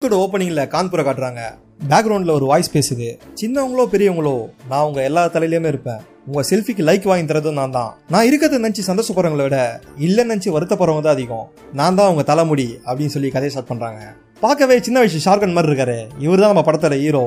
படத்தோட ஓப்பனிங்ல கான்பூரை காட்டுறாங்க. பேக்ரவுண்ட்ல ஒரு வாய்ஸ் பேசுது. சின்னவங்களோ பெரியவங்களோ நான் உங்க எல்லா தலையிலயுமே இருப்பேன். உங்க செல்ஃபிக்கு லைக் வாங்கி தரதும் நான் தான். நான் இருக்கிறத நினைச்சு சந்தோஷப்படுறவங்கள விட இல்லைன்னு நினைச்சு வருத்தப்படுறவங்க தான் அதிகம். நான் தான் உங்க தலைமுடி அப்படின்னு சொல்லி கதையை ஸ்டார்ட் பண்றாங்க. பார்க்கவே சின்ன வயசு ஷார்கன் மாதிரி இருக்காரு. இவர் தான் நம்ம படத்தோட ஹீரோ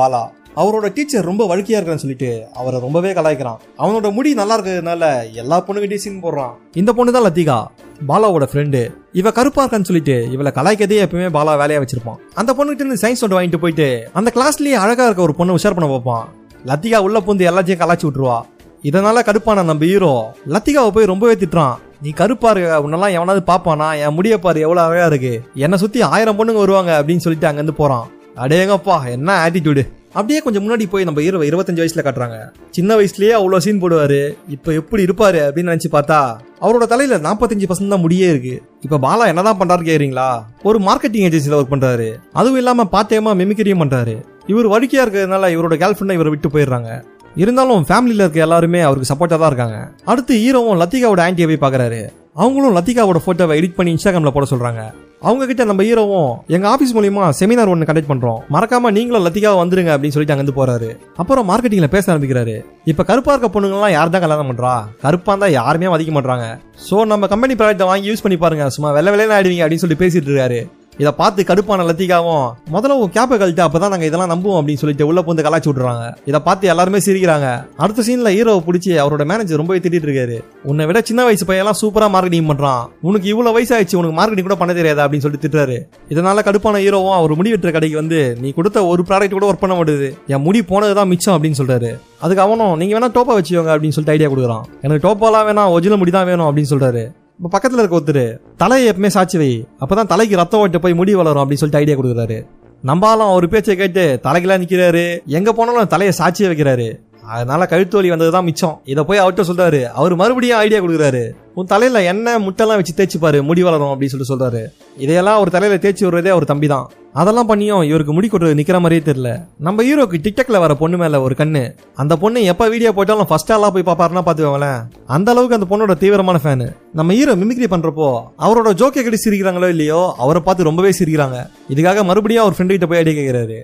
பாலா. அவரோட டீச்சர் ரொம்ப வழுக்கியா இருக்கான்னு சொல்லிட்டு அவரை ரொம்பவே கலாய்க்கிறான். அவனோட முடி நல்லா இருக்கிறதுனால எல்லா பொண்ணுகிட்டயும் சீன் போடுறான். இந்த பொண்ணு தான் லத்திகா. பாலாவோட ஃப்ரெண்டு இவ கருப்பா இருக்கான்னு சொல்லிட்டு இவளை கலாய்க்கதே எப்பவுமே பாலா வேலையா வச்சிருப்பான். அந்த பொண்ணுகிட்ட இருந்து சயின்ஸ் நோட் வாங்கிட்டு போயிட்டு அந்த கிளாஸ்லயே அழகா இருக்க ஒரு பொண்ணு உஷார் பண்ண பார்ப்பான் லத்திகா உள்ள பூந்து எல்லாத்தையும் கலாய்ச்சி விட்டுருவா. இதனால கடுப்பான நம்ம ஹீரோ லத்திகாவை போய் ரொம்பவே திட்டுறான். நீ கருப்பா இருக்க உன்னெல்லாம் எவனாவது பாப்பானா என் முடிய பாரு எவ்வளவு அழகா இருக்கு. என்னை சுத்தி ஆயிரம் பொண்ணுங்க வருவாங்க அப்படின்னு சொல்லிட்டு அங்கிருந்து போறான். அடேங்கப்பா என்ன ஆட்டிடியூடு அப்படியே கொஞ்சம் முன்னாடி போய் நம்ம ஹீரோ இருபத்தஞ்சு வயசுல காட்டுறாங்க. சின்ன வயசுலயே அவ்வளோ சீன் போடுவாரு. இப்போ எப்படி இருப்பாரு அப்படின்னு நினைச்சு பார்த்தா அவரோட தலையில நாற்பத்தஞ்சு பர்சன்ட் தான் முடியே இருக்கு. இப்ப பாலா என்னதான் பண்றாரு கேக்குறீங்களா? ஒரு மார்க்கெட்டிங் ஏஜென்சில ஒர்க் பண்றாரு. அதுவும் இல்லாம பாத்தியமா மிமிக்கிரியும் பண்றாரு. இவர் வடிக்கையா இருக்கிறதுனால இவரோட கேர்ள் ஃபிரெண்டை இவரை விட்டு போயிடுறாங்க. இருந்தாலும் ஃபேமிலியில இருக்க எல்லாருமே அவருக்கு சப்போர்ட்டா தான் இருக்காங்க. அடுத்து ஹீரோவும் லத்திகாவோட ஆன்டியை போய் பாக்குறாரு. அவங்களும் லத்திகாவோட போட்டோவை எடிட் பண்ணி இன்ஸ்டாகிராம்ல போட சொல்றாங்க. அவங்க கிட்ட நம்ம ஹீரோவும் எங்க ஆபீஸ் மூலியமா செமினார் ஒன்று கண்டக்ட் பண்றோம். மறக்காம நீங்களும் லத்திகாவை வந்துருங்க அப்படின்னு சொல்லிட்டு அங்கிருந்து போறாரு. அப்புறம் மார்க்கெட்டிங்ல பேச ஆரம்பிக்கிறாரு. இப்ப கருப்பா இருக்க பொண்ணுங்கலாம் யார் தான் கல்யாணம் பண்றா? கருப்பா தான் யாருமே மதிக்க மாட்டாங்க சோ நம்ம கம்பெனி ப்ராடக்ட்டை வாங்கி யூஸ் பண்ணி பாருங்க. சும்மா வெள்ள வெள்ளைன்னு ஆயிடுவீங்க அப்படின்னு சொல்லி பேசிட்டு இருக்காரு. இதை பார்த்து கடுப்பான லத்திகாவும் முதல்ல உன் கேப்பை கழிட்டு அப்பதான் நாங்க இதெல்லாம் நம்புவோம் அப்படின்னு சொல்லிட்டு உள்ள பூந்து கலாச்சி விட்டுறாங்க. இதை பார்த்து எல்லாருமே சிரிக்கிறாங்க. அடுத்த சீன்ல ஹீரோவை பிடிச்சி அவரோட மேனேஜர் ரொம்பவே திட்டிட்டு இருக்காரு. உன்னை விட சின்ன வயசு பையன்லாம் சூப்பரா மார்க்கெட்டிங் பண்றான். உனக்கு இவ்வளவு வயசாயிடுச்சு உனக்கு மார்க்கெட்டிங் கூட பண்ண தெரியாது? அப்படின்னு சொல்லிட்டு திட்டுறாரு. இதனால கடுப்பான ஹீரோவும் அவர் முடி வெட்டுற கடைக்கு வந்து நீ கொடுத்த ஒரு ப்ராடக்ட் கூட ஒர்க் பண்ண மாட்டேது என் முடி போனதுதான் மிச்சம் அப்படின்னு சொல்றாரு. அதுக்கு அவனும் நீங்க வேணா டோப்பா வச்சுக்கோங்க அப்படின்னு சொல்லிட்டு ஐடியா கொடுக்குறான். எனக்கு டோப்பாலாம் வேணாம் ஒரிஜினல் முடி தான் வேணும் அப்படின்னு சொல்றாரு. இப்போ பக்கத்தில் இருக்க ஒருத்தர் தலையை எப்பவுமே சாட்சி வை. அப்பதான் தலைக்கு ரத்தம் ஓட்டு போய் முடி வளரும் அப்படின்னு சொல்லிட்டு ஐடியா கொடுக்குறாரு. நம்பாலும் அவர் பேச்சை கேட்டு தலைக்கெல்லாம் நிற்கிறாரு எங்கே போனாலும் தலையை சாட்சியை வைக்கிறாரு. அதனால கழுத்து வலி வந்ததுதான் மிச்சம். இதை போய் அவர்கிட்ட சொல்றாரு. அவர் மறுபடியும் ஐடியா கொடுக்குறாரு. உன் தலையில எண்ணெய் முட்டெல்லாம் வச்சு தேய்ச்சி பாரு முடி வளரும் அப்படின்னு சொல்லிட்டு சொல்றாரு. இதையெல்லாம் ஒரு தலையில தேய்ச்சி விடுறதே அவர் தம்பி தான் அதெல்லாம் பண்ணியும் இவருக்கு முடி கொட்டுறது நிக்கிற மாதிரியே தெரியல. நம்ம ஹீரோக்கு டிக்டாக்ல வர பொண்ணு மேல ஒரு கண்ணு. அந்த பொண்ணு எப்ப வீடியோ போட்டாலும் ஃபர்ஸ்ட் ஆளா போய் பாப்பாருன்னா பாத்துக்கோங்களேன். அந்த அளவுக்கு அந்த பொண்ணோட தீவிரமான ஃபேனு நம்ம ஹீரோ மிமிக்ரி பண்றப்போ அவரோட ஜோக்கை கட்டி சிரிக்கிறாங்களோ இல்லையோ அவரை பார்த்து ரொம்பவே சிரிக்கிறாங்க. இதுக்காக மறுபடியும் அவர் ஃப்ரெண்டு கிட்ட போய் அடி கேட்கிறாரு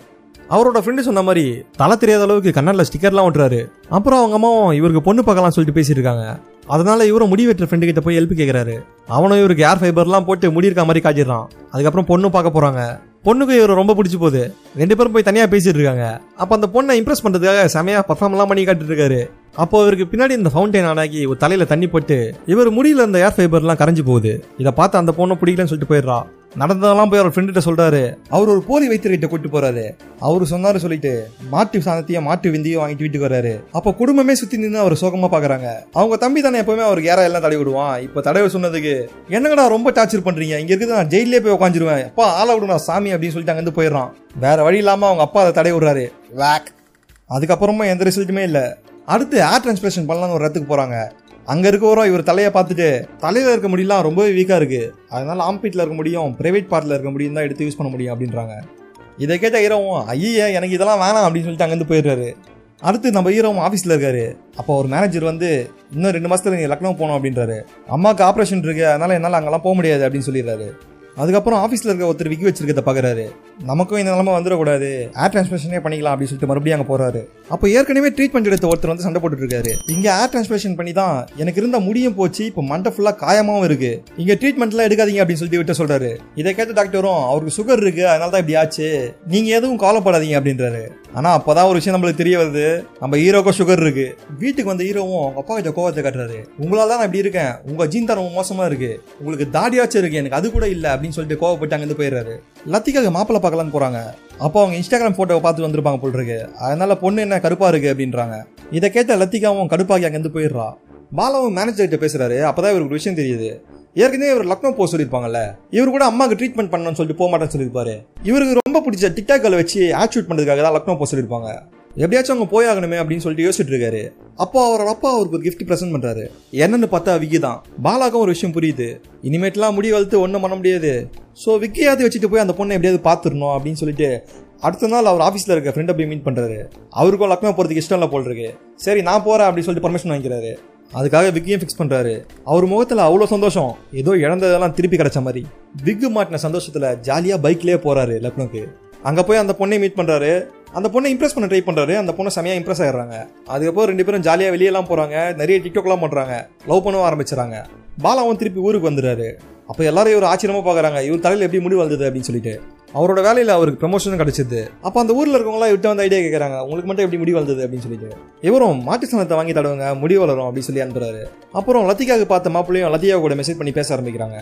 அவரோட ஃப்ரெண்டு சொன்ன மாதிரி தலை தெரியாத அளவுக்கு கண்ணாடில் ஸ்டிக்கர்லாம் விட்டுறாரு அப்புறம் அவங்க அம்மாவும் இவருக்கு பொண்ணு பார்க்கலாம் சொல்லிட்டு பேசியிருக்காங்க. அதனால இவரும் முடி வெட்டுற ஃப்ரெண்டு கிட்ட போய் ஹெல்ப் கேட்கிறாரு அவனும் இவருக்கு ஏர் ஃபைபர்லாம் போட்டு முடி இருக்க மாதிரி காட்டிடுறான். அதுக்கப்புறம் பொண்ணு பார்க்க போறாங்க. பொண்ணுக்கு இவரை ரொம்ப பிடிச்சி போகுது. ரெண்டு பேரும் போய் தனியாக பேசிட்டு இருக்காங்க. அப்போ அந்த பொண்ணை இம்ப்ரெஸ் பண்ணுறதுக்காக செமையா பர்ஃபார்ம்லாம் பண்ணி காட்டிட்டு இருக்காரு. அப்போ அவருக்கு பின்னாடி இந்த ஃபவுண்டைன் ஆனாகி ஒரு தலையில தண்ணி போட்டு இவர் முடியல இந்த ஏர் ஃபைபர்லாம் கரைஞ்சு போகுது. இதை பார்த்து அந்த பொண்ணை பிடிக்கலன்னு சொல்லிட்டு போயிடுறா. நடந்ததெல்லாம் போய் அவர் ஃப்ரெண்டு சொல்றாரு. அவர் ஒரு போலி வைத்தியர்கிட்ட கூட்டு போறாரு. அவரு சொன்னாரு சொல்லிட்டு மாட்டு சாணத்தையும் மாட்டு விந்தியும் வாங்கிட்டு வீட்டுக்கு வராரு அப்ப குடும்பமே சுத்தி நின்று அவர் சோகமா பாக்குறாங்க. அவங்க தம்பி தானே எப்பவுமே அவருக்கு யாரா எல்லாம் தடவி விடுவான். இப்ப தடவை சொன்னதுக்கு என்னங்கடா ரொம்ப டார்ச்சர் பண்றீங்க? இங்க இருக்குது நான் ஜெயிலே போய் உட்காந்துருவேன் அப்பா ஆள விடுனா சாமி அப்படின்னு சொல்லிட்டு அங்கிருந்து போயிடுறான். வேற வழி இல்லாம அவங்க அப்பா அதை தடவி விடுறாரு. வேக் அதுக்கப்புறமா எந்த ரிசல்ட்டுமே இல்ல. அடுத்து ஏர் டிரான்ஸ்பிரேஷன் பண்ணலாம்னு ஒரு இடத்துக்கு போறாங்க. அங்க இருக்கவரும் இவர் தலையை பார்த்துட்டு தலையில இருக்க முடியலாம் ரொம்பவே வீக்கா இருக்கு. அதனால ஆம்பீட்ல இருக்க முடியும் பிரைவேட் பார்ட்ல இருக்க முடியும் தான் எடுத்து யூஸ் பண்ண முடியும் அப்படின்றாங்க. இதை கேட்ட ஹீரோவும் ஐயே எனக்கு இதெல்லாம் வேணாம் அப்படின்னு சொல்லிட்டு அங்கேருந்து போயிடுறாரு. அடுத்து நம்ம ஹீரோவும் ஆஃபீஸில் இருக்காரு. அப்போ ஒரு மேனேஜர் வந்து இன்னும் ரெண்டு மாசத்துல நீங்க லக்னோ போகணும் அப்படின்றாரு. அம்மாவுக்கு ஆப்ரேஷன் இருக்கு அதனால என்னால் அங்கெல்லாம் போக முடியாது அப்படின்னு சொல்லிடுறாரு. அதுக்கப்புறம் ஆஃபீஸில் இருக்க ஒருத்தர் விக்கி வச்சிருக்கத பார்க்குறாரு நமக்கும் இந்த நிலமை வந்துடக்கூடாது. ஏர் டிரான்ஸ்மிஷனே பண்ணிக்கலாம் அப்படின்னு சொல்லிட்டு மறுபடியும் அங்கே போகிறாரு அப்போ ஏற்கனவே ட்ரீட்மெண்ட் எடுத்த ஒருத்தர் வந்து சண்டை போட்டுருக்காரு இங்கே ஏர் டிரான்ஸ்மிஷன் பண்ணி தான் எனக்கு இருந்த முடியும் போச்சு இப்போ மண்டை ஃபுல்லாக காயமாகவும் இருக்கு. இங்கே ட்ரீட்மெண்ட்லாம் எடுக்காதீங்க அப்படின்னு சொல்லிட்டு விட்டு சொல்கிறாரு இதை கேட்ட டாக்டரும் அவருக்கு சுகர் இருக்கு அதனால தான் இப்படி ஆச்சு. நீங்கள் எதுவும் கவலைப்படாதீங்க அப்படின்றாரு. ஆனால் அப்போ தான் ஒரு விஷயம் நம்மளுக்கு தெரிய வருது. நம்ம ஹீரோக்கும் சுகர் இருக்கு. வீட்டுக்கு வந்த ஹீரோவும் அவங்க அப்பா கிட்ட கோவத்தை காட்டுறாரு. உங்களால தான் நான் இப்படி இருக்கேன். உங்கள் ஜீன் தரம் மோசமாக இருக்கு. உங்களுக்கு தாடியாச்சும் இருக்கு. எனக்கு அது கூட இல்லை அப்படின்னு சொல்லிட்டு கோவப்பட்டு அங்கிருந்து போயிடுறாரு. லத்திக்காக மாப்பிள்ள பார்க்கலான்னு போறாங்க. அப்போ அவங்க இன்ஸ்டாகிராம் போட்டோவை பார்த்து வந்திருப்பாங்க போல் இருக்கு. அதனால பொண்ணு என்ன கருப்பா இருக்கு அப்படின்றாங்க. இதை கேட்ட லத்திகாவும் கடுப்பாகி அங்கேருந்து போயிடுறா. பாலாவும் மேனேஜர் கிட்ட பேசுறாரு. அப்பதான் இவருக்கு ஒரு விஷயம் தெரியுது. ஏற்கனவே இவர் லக்னோ போக சொல்லியிருப்பாங்கல்ல. இவர் கூட அம்மாக்கு ட்ரீட்மெண்ட் பண்ணணும்னு சொல்லிட்டு போக மாட்டேன்னு சொல்லியிருப்பாரு. இவருக்கு ரொம்ப பிடிச்ச டிக்டாக்களை வச்சு ஆட் ஷூட் பண்ணுறதுக்காக தான் லக்னோ போக சொல்லியிருப்பாங்க. எப்படியாச்சும் அவங்க போயாகணுமே அப்படின்னு சொல்லிட்டு யோசிச்சுட்டு இருக்காரு. அப்போ அவரோட அப்பா அவருக்கு ஒரு கிஃப்ட் ப்ரெசென்ட் பண்றாரு. என்னன்னு பார்த்தா விக்கி தான். பாலாக்கும் ஒரு விஷயம் புரியுது. இனிமேட்லாம் முடி வளர்த்து ஒன்றும் பண்ண முடியாது. ஸோ விக்கியாவது வச்சுட்டு போய் அந்த பொண்ணை எப்படியாவது பார்த்துடணும் அப்படின்னு சொல்லிட்டு அடுத்த நாள் அவர் ஆஃபீஸில் இருக்க ஃப்ரெண்டை போய் மீட் பண்ணுறாரு அவருக்கும் லக்னோ போகிறதுக்கு இஷ்டம் இல்லை போல் இருக்கு. சரி நான் போகிறேன் அப்படின்னு சொல்லிட்டு பர்மிஷன் வாங்கிக்கிறாரு. அதுக்காக விக்கியும் ஃபிக்ஸ் பண்ணுறாரு அவர் முகத்தில் அவ்வளோ சந்தோஷம். ஏதோ இழந்ததெல்லாம் திருப்பி கிடைச்ச மாதிரி. விக்கு மாட்டின சந்தோஷத்தில் ஜாலியாக பைக்லேயே போகிறாரு லக்னோக்கு. அங்கே போய் அந்த பொண்ணை மீட் பண்ணுறாரு அந்த பொண்ணை இம்ப்ரெஸ் பண்ண ட்ரை பண்ணுறாரு அந்த பொண்ணை செமையாக இம்ப்ரெஸ் ஆகிடுறாங்க அதுக்கப்புறம் ரெண்டு பேரும் ஜாலியாக வெளியெல்லாம் போகிறாங்க நிறைய டிக்டாக்லாம் பண்ணுறாங்க லவ் பண்ணவும் ஆரம்பிச்சிடறாங்க. பாலாவும் திருப்பி ஊருக்கு வந்துடுறாரு. அப்போ எல்லாரும் இவர் ஆச்சரியமா பார்க்குறாங்க இவர் தலையில் எப்படி முடி வந்தது அப்படின்னு சொல்லிட்டு. அவரோட வேலையில் அவருக்கு ப்ரமோஷனும் கிடச்சிது. அப்போ அந்த ஊரில் இருக்கவங்களாம் விட்டு வந்து ஐடியா கேட்குறாங்க உங்களுக்கு மட்டும் எப்படி முடி வந்தது அப்படின்னு சொல்லிட்டு. இவரும் மாட்டு சனத்தை வாங்கி தடவுங்க முடி வளரும் அப்படின்னு சொல்லி அனுப்புறாரு. அப்புறம் லத்திகாவுக்கு பார்த்த மாப்பிளையும் லத்திகா கூட மெசேஜ் பண்ணி பேச ஆரம்பிக்கிறாங்க.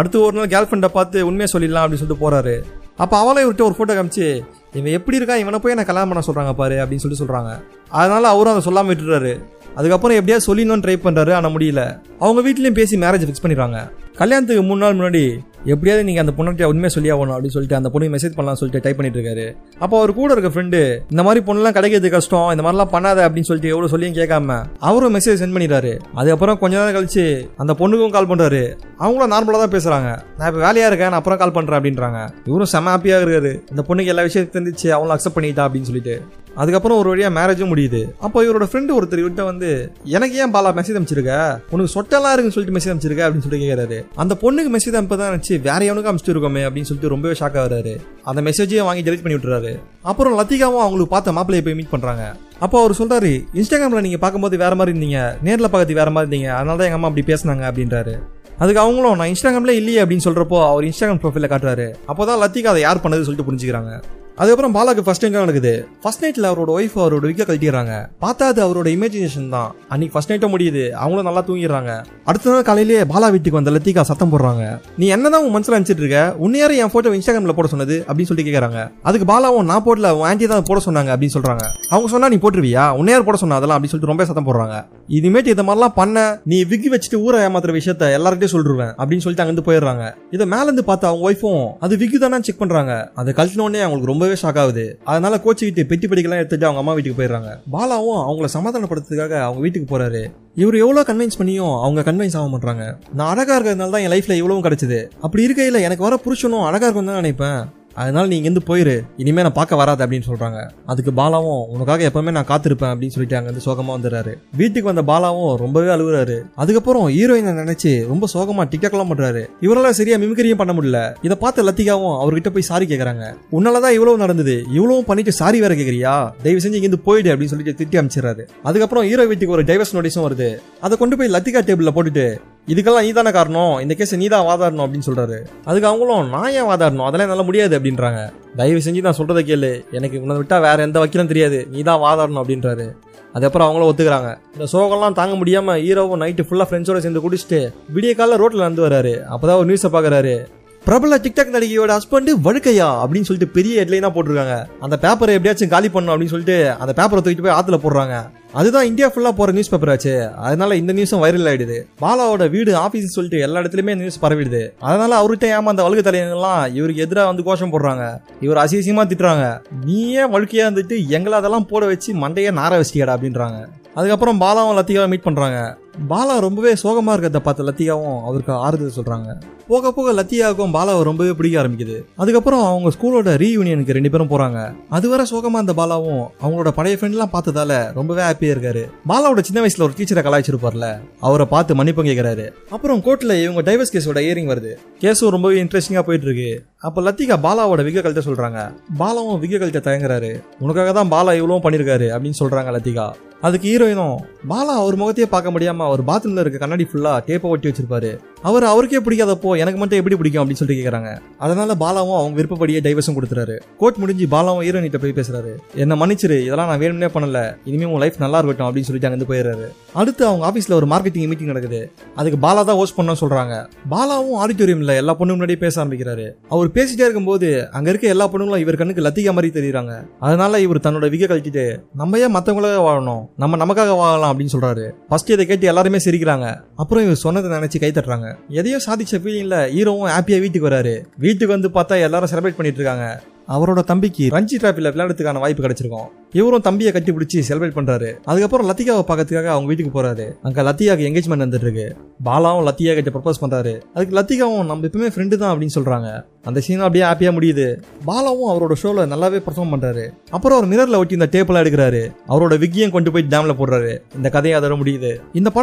அடுத்து ஒரு நாள் கேர்ள் ஃப்ரெண்டை பார்த்து உண்மையை சொல்லிடலாம் அப்படின்னு சொல்லிட்டு போகிறாரு அப்போ அவளை இவர்கிட்ட ஒரு ஃபோட்டோ காமிச்சு இவன் எப்படி இருக்கான் இவனை போய் நான் கல்யாணம் பண்ண சொல்கிறாங்க பாரு அப்படின்னு சொல்லிட்டு சொல்கிறாங்க அதனால் அவரும் அதை சொல்லாமல் விட்டுறாரு அதுக்கப்புறம் எப்படியா சொல்லிடணும்னு ட்ரை பண்ணுறாரு ஆனால் முடியல. அவங்க வீட்லேயும் பேசி மேரேஜ் ஃபிக்ஸ் பண்ணிடுறாங்க. கல்யாணத்துக்கு மூணு நாள் முன்னாடி எப்படியாவது நீங்கள் அந்த பொண்ணுகிட்ட உண்மையை சொல்லி ஆகணும் அப்படின்னு சொல்லிட்டு அந்த பொண்ணு மெசேஜ் பண்ணலாம் சொல்லிட்டு டைப் பண்ணிட்டு இருக்காரு. அப்போ அவர் கூட இருக்க ஃப்ரெண்டு இந்த மாதிரி பொண்ணுலாம் கிடைக்கிறது கஷ்டம் இந்த மாதிரிலாம் பண்ணாத அப்படின்னு சொல்லிட்டு எவ்வளோ சொல்லியும் கேட்காம அவரும் மெசேஜ் சென்ட் பண்ணிடுறாரு. அதுக்கப்புறம் கொஞ்ச நேரம் கழிச்சு அந்த பொண்ணுக்கும் கால் பண்ணுறாரு அவங்களும் நார்மலாக தான் பேசுகிறாங்க நான் இப்போ வேலையாக இருக்கேன் நான் அப்புறம் கால் பண்ணுறேன் அப்படின்றாங்க. இவரும் செம ஹாப்பியாக இருக்காரு. இந்த பொண்ணுக்கு எல்லா விஷயத்தையும் தெரிஞ்சிச்சு அவங்களும் அக்செப்ட் பண்ணிட்டா அப்படின்னு சொல்லிட்டு. அதுக்கப்புறம் ஒரு வழியாக மேரேஜும் முடியுது. அப்போ இவரோட ஃப்ரெண்டு ஒருத்தர் கிட்ட வந்து எனக்கு ஏன் பாலா மெசேஜ் அனுப்பிச்சிருக்க? உனக்கு சொட்டெல்லாம் இருக்குன்னு சொல்லிட்டு மெசேஜ் அமைச்சிருக்க அப்படின்னு சொல்லிட்டு கேட்கறாரு அந்த பொண்ணுக்கு மெசேஜ் அனுப்பதான் நினச்சி வேற எவனுக்கு அமைச்சிருக்கோமே அப்படின்னு சொல்லிட்டு ரொம்பவே ஷாக் ஆகுறாரு அந்த மெசேஜையும் வாங்கி டெலிட் பண்ணி விட்டுறாரு. அப்புறம் லத்திகாவும் அவங்களுக்கு பார்த்த மாப்பிள்ளையை போய் மீட் பண்ணுறாங்க அப்போ அவர் சொல்றாரு இன்ஸ்டாகிராமில் நீங்கள் பார்க்கும்போது வேற மாதிரி இருந்தீங்க. நேரில் பார்க்கறது வேற மாதிரி இருந்தீங்க. அதனால தான் எங்கள் அம்மா அப்படி பேசினாங்க அப்படின்றாரு. அதுக்கு அவங்களும் நான் இன்ஸ்டாகிராம்ல இல்லையே அப்படின்னு சொல்றப்போ அவர் இன்ஸ்டாகிராம் ப்ரொஃபைல காட்டுறாரு. அப்போதான் லத்திகா அதை யார் பண்ணது சொல்லிட்டு புரிஞ்சுக்கிறாங்க. அதுக்கப்புறம் பாலாக்கு ஃபர்ஸ்ட் டைம் நடக்குது. ஃபர்ஸ்ட் நைட்ல அவரோட ஒய்ஃப் அவரோட விக்க கழட்டிடுறாங்க. பார்த்தா அது அவரோட இமேஜினேஷன் தான். அன்னைக்கு ஃபர்ஸ்ட் நைட்டும் முடியுது. அவங்களும் நல்லா தூங்கிடுறாங்க. அடுத்த நாள் காலையிலேயே பாலா வீட்டுக்கு வந்த லத்திகா சத்தம் போடுறாங்க. நீ என்னதான் உன் மனசுல நினைச்சிட்டு இருக்க? உன்னையாரு என் போட்டோ இன்ஸ்டாகிராம்ல போட சொன்னது அப்படின்னு சொல்லி கேக்குறாங்க. அதுக்கு பாலாவும் நான் போடல. உன் ஆண்டி தான் போட சொன்னாங்க அப்படின்னு சொல்றாங்க. அவங்க சொன்னா நீ போட்டுருவியா? உன்னையார் போட சொன்னா அதெல்லாம் அப்படின்னு சொல்லிட்டு ரொம்ப சத்தம் போடுறாங்க. இனிமேட்டு இந்த மாதிரிலாம் பண்ண நீ விக்கி வச்சுட்டு ஊரை ஏமாத்துற விஷயத்த எல்லார்கிட்டயும் சொல்லிடுவேன் அப்படின்னு சொல்லிட்டு அங்கிருந்து போயிடுறாங்க. இதை மேல இருந்து பார்த்தா அவங்க ஒய்ஃபும் அது விக்கி தானே செக் பண்றாங்க. அதை கழிச்சின அவங்களுக்கு ரொம்ப ரொம்பவே ஷாக் ஆகுது. அதனால கோச்சிக்கிட்டு பெட்டி படிக்கலாம் எடுத்துட்டு அவங்க அம்மா வீட்டுக்கு போயிடுறாங்க. பாலாவும் அவங்கள சமாதானப்படுத்துறதுக்காக அவங்க வீட்டுக்கு போறாரு. இவர் எவ்வளவு கன்வின்ஸ் பண்ணியும் அவங்க கன்வின்ஸ் ஆக மாட்டாங்க நான் அழகா இருக்கிறதுனால தான் என் லைஃப்ல இவ்வளவும் கிடைச்சது. அப்படி இருக்கையில எனக்கு வர புருஷனும் அழகா இருக்கும் தான் நினைப்பேன்? அதனால நீ இங்கேருந்து போயிரு. இனிமே நான் பார்க்க வராது அப்படின்னு சொல்றாங்க. அதுக்கு பாலாவும் உனக்காக எப்பவுமே நான் காத்திருப்பேன் அப்படின்னு சொல்லிட்டு அங்க வந்து சோகமா வந்துடுறாரு. வீட்டுக்கு வந்த பாலாவும் ரொம்பவே அழுகுறாரு. அதுக்கப்புறம் ஹீரோயினை நினைச்சு ரொம்ப சோகமா டிக்டாக்லாம் பண்றாரு. இவரெல்லாம் சரியா மிமிக்கிரியும் பண்ண முடியல. இதை பார்த்து லத்திகாவும் அவர்கிட்ட போய் சாரி கேக்குறாங்க. உன்னாலதான் இவ்வளவு நடந்தது. இவ்வளவும் பண்ணிட்டு சாரி வேற கேக்குறியா? தயவு செஞ்சு இங்கிருந்து போயிடு அப்படின்னு சொல்லிட்டு திட்டி அமைச்சிடறாரு. அதுக்கப்புறம் ஹீரோ வீட்டுக்கு ஒரு டைவர்ஸ் நோட்டீஸும் வருது. அதை கொண்டு போய் லத்திகா டேபிள்ல போட்டுட்டு இதுக்கெல்லாம் நீ தானே காரணம்? இந்த கேஸ் நீ தான் வாதாடணும் அப்படின்னு சொல்றாரு. அதுக்கு அவங்களும் நான் ஏன் வாதாடணும்? அதெல்லாம் என்னால் முடியாது அப்படின்றாங்க. தயவு செஞ்சு நான் சொல்றதை கேளு. எனக்கு உன்னை விட்டா வேற எந்த வக்கீலும் தெரியாது. நீ தான் வாதாடணும் அப்படின்றாரு. அதுக்கப்புறம் அவங்களும் ஒத்துக்கிறாங்க. இந்த சோகம்லாம் தாங்க முடியாம ஹீரோவும் நைட்டு ஃபுல்லா ஃப்ரெண்ட்ஸோட சேர்ந்து குடிச்சிட்டு விடிய காலைல ரோட்ல நடந்து வராரு அப்பதான் ஒரு நியூஸை பாக்குறாரு. பிரபல டிக்டாக் நடிகையோட ஹஸ்பண்ட் வழுக்கையா அப்படின்னு சொல்லிட்டு பெரிய ஹெட்லைனா போட்டிருக்காங்க. அந்த பேப்பரை எப்படியாச்சும் காலி பண்ணணும் அப்படின்னு சொல்லிட்டு அந்த பேப்பரை தூக்கிட்டு போய் ஆத்துல போடுறாங்க. அதுதான் இந்தியா ஃபுல்லா போற நியூஸ் பேப்பர் ஆச்சு. அதனால இந்த நியூஸும் வைரல் ஆயிடுது. பாலாவோட வீடு ஆபீஸ் சொல்லிட்டு எல்லா இடத்துலயுமே நியூஸ் பரவிடுது. அதனால அவர்கிட்ட ஏமா அந்த வழுக்கு தலைவர்கள்லாம் இவருக்கு எதிராக வந்து கோஷம் போடுறாங்க. இவர் அசிசியமா திட்டுறாங்க. நீயே வழுக்கையா இருந்துட்டு எங்களை அதெல்லாம் போட வச்சு மண்டையே நார வச்சிட்டியாடா? அப்படின்றாங்க. அதுக்கப்புறம் பாலாவும் லத்திகாவும் மீட் பண்றாங்க. பாலா ரொம்பவே சோகமாக இருக்கிறத பார்த்த லத்தியாவும் அவருக்கு ஆறுதல் சொல்கிறாங்க போக போக லத்தியாவுக்கும் பாலாவை ரொம்பவே பிடிக்க ஆரம்பிக்குது. அதுக்கப்புறம் அவங்க ஸ்கூலோட ரீயூனியனுக்கு ரெண்டு பேரும் போகிறாங்க அதுவரை சோகமாக அந்த பாலாவும் அவங்களோட பழைய ஃப்ரெண்ட்லாம் பார்த்ததால ரொம்பவே ஹாப்பியாக இருக்காரு. பாலாவோட சின்ன வயசில் ஒரு டீச்சரை கலாய்ச்சிருப்பார்ல அவரை பார்த்து மன்னிப்பு கேட்குறாரு அப்புறம் கோர்ட்டில் இவங்க டைவர்ஸ் கேஸோட இயரிங் வருது. கேஸும் ரொம்பவே இன்ட்ரெஸ்டிங்காக போயிட்டு இருக்கு அப்போ லத்திகா பாலாவோட விக கல்ட்ட சொல்கிறாங்க பாலாவும் விக கல்ட்ட தயங்குறாரு. உனக்காக தான் பாலா இவ்வளோ பண்ணியிருக்காரு அப்படின்னு சொல்கிறாங்க லத்திகா. அதுக்கு ஹீரோயினும் பாலா அவர் முகத்தையே பார்க்க முடியாம அவர் பாத்ரூம்ல இருக்க கண்ணாடி ஃபுல்லா டேப்பை ஒட்டி வச்சிருப்பாரு. அவர் அவருக்கே பிடிக்காதப்போ எனக்கு மட்டும் எப்படி பிடிக்கும் அப்படின்னு சொல்லிட்டு கேட்குறாங்க அதனால பாலாவும் அவங்க விருப்பப்படியே டைவர்ஸும் கொடுத்துறாரு. கோர்ட் முடிஞ்சு பாலாவும் ஹீரோனிட்ட போய் பேசுறாரு. என்ன மன்னிச்சிரு இதெல்லாம் நான் வேணும்னே பண்ணல. இனிமே உன் லைஃப் நல்லா இருக்கட்டும் அப்படின்னு சொல்லிட்டு அங்கே போயிடுறாரு. அடுத்து அவங்க ஆபீஸ்ல ஒரு மார்க்கெட்டிங் மீட்டிங் நடக்குது. அதுக்கு பாலா தான் ஹோஸ்ட் பண்ண சொல்றாங்க. பாலாவும் ஆடிட்டோரியம்ல எல்லா பொண்ணு முன்னாடியே பேச ஆரம்பிக்கிறாரு. அவர் பேசிட்டே இருக்கும்போது அங்க இருக்க எல்லா பொண்ணுங்களும் இவர் கண்ணுக்கு லத்திகா மாதிரி தெரியுறாங்க. அதனால இவர் தன்னோட விக கழிச்சிட்டு நம்ம ஏன் மத்தவங்களுக்காக வாழணும்? நம்ம நமக்காக வாழலாம் அப்படின்னு சொல்றாரு. ஃபர்ஸ்ட் இதை கேட்டு எல்லாருமே சிரிக்கிறாங்க. அப்புறம் இவர் சொன்னதை நினைச்சு கை தட்டுறாங்க. எதையோ சாதிச்ச ஃபீலிங்ல ஹீரோவும் ஹாப்பியா வீட்டுக்கு வராரு. வீட்டுக்கு வந்து பார்த்தா எல்லாரும் செலிப்ரேட் பண்ணிட்டு இருக்காங்க. அவரோட தம்பிக்கு ரஞ்சி டிராஃபில விளையாடுறதுக்கான வாய்ப்பு கிடைச்சிருக்கும். இவரும் தம்பியை கட்டி பிடிச்சி செலிப்ரேட் பண்றாரு. அதுக்கப்புறம் லத்திகாவை பார்க்கறதுக்காக அவங்க வீட்டுக்கு போறாரு. அங்க லத்தியாக்கு எங்கேஜ்மெண்ட் வந்துட்டு இருக்கு. பாலாவும் லத்தியா கிட்ட ப்ரப்போஸ் பண்றாரு. அதுக்கு லத்திகாவும் நம்ம எப்பவுமே ஃப்ரெண்டு தான் அப்படின்னு சொல்றாங்க. அந்த சீன் அப்படியே ஹாப்பியா முடியுது. பாலாவும் அவரோட ஷோல நல்லாவே பர்ஃபார்ம் பண்றாரு. அப்புறம் அவர் மிரர்ல ஒட்டி இந்த டேப்லாம் எடுக்கிறாரு. அவரோட விக்கியம் கொண்டு போய் டேம்ல போடுறாரு. இந்த கதையை அதோட முடியுது. இந்த படம்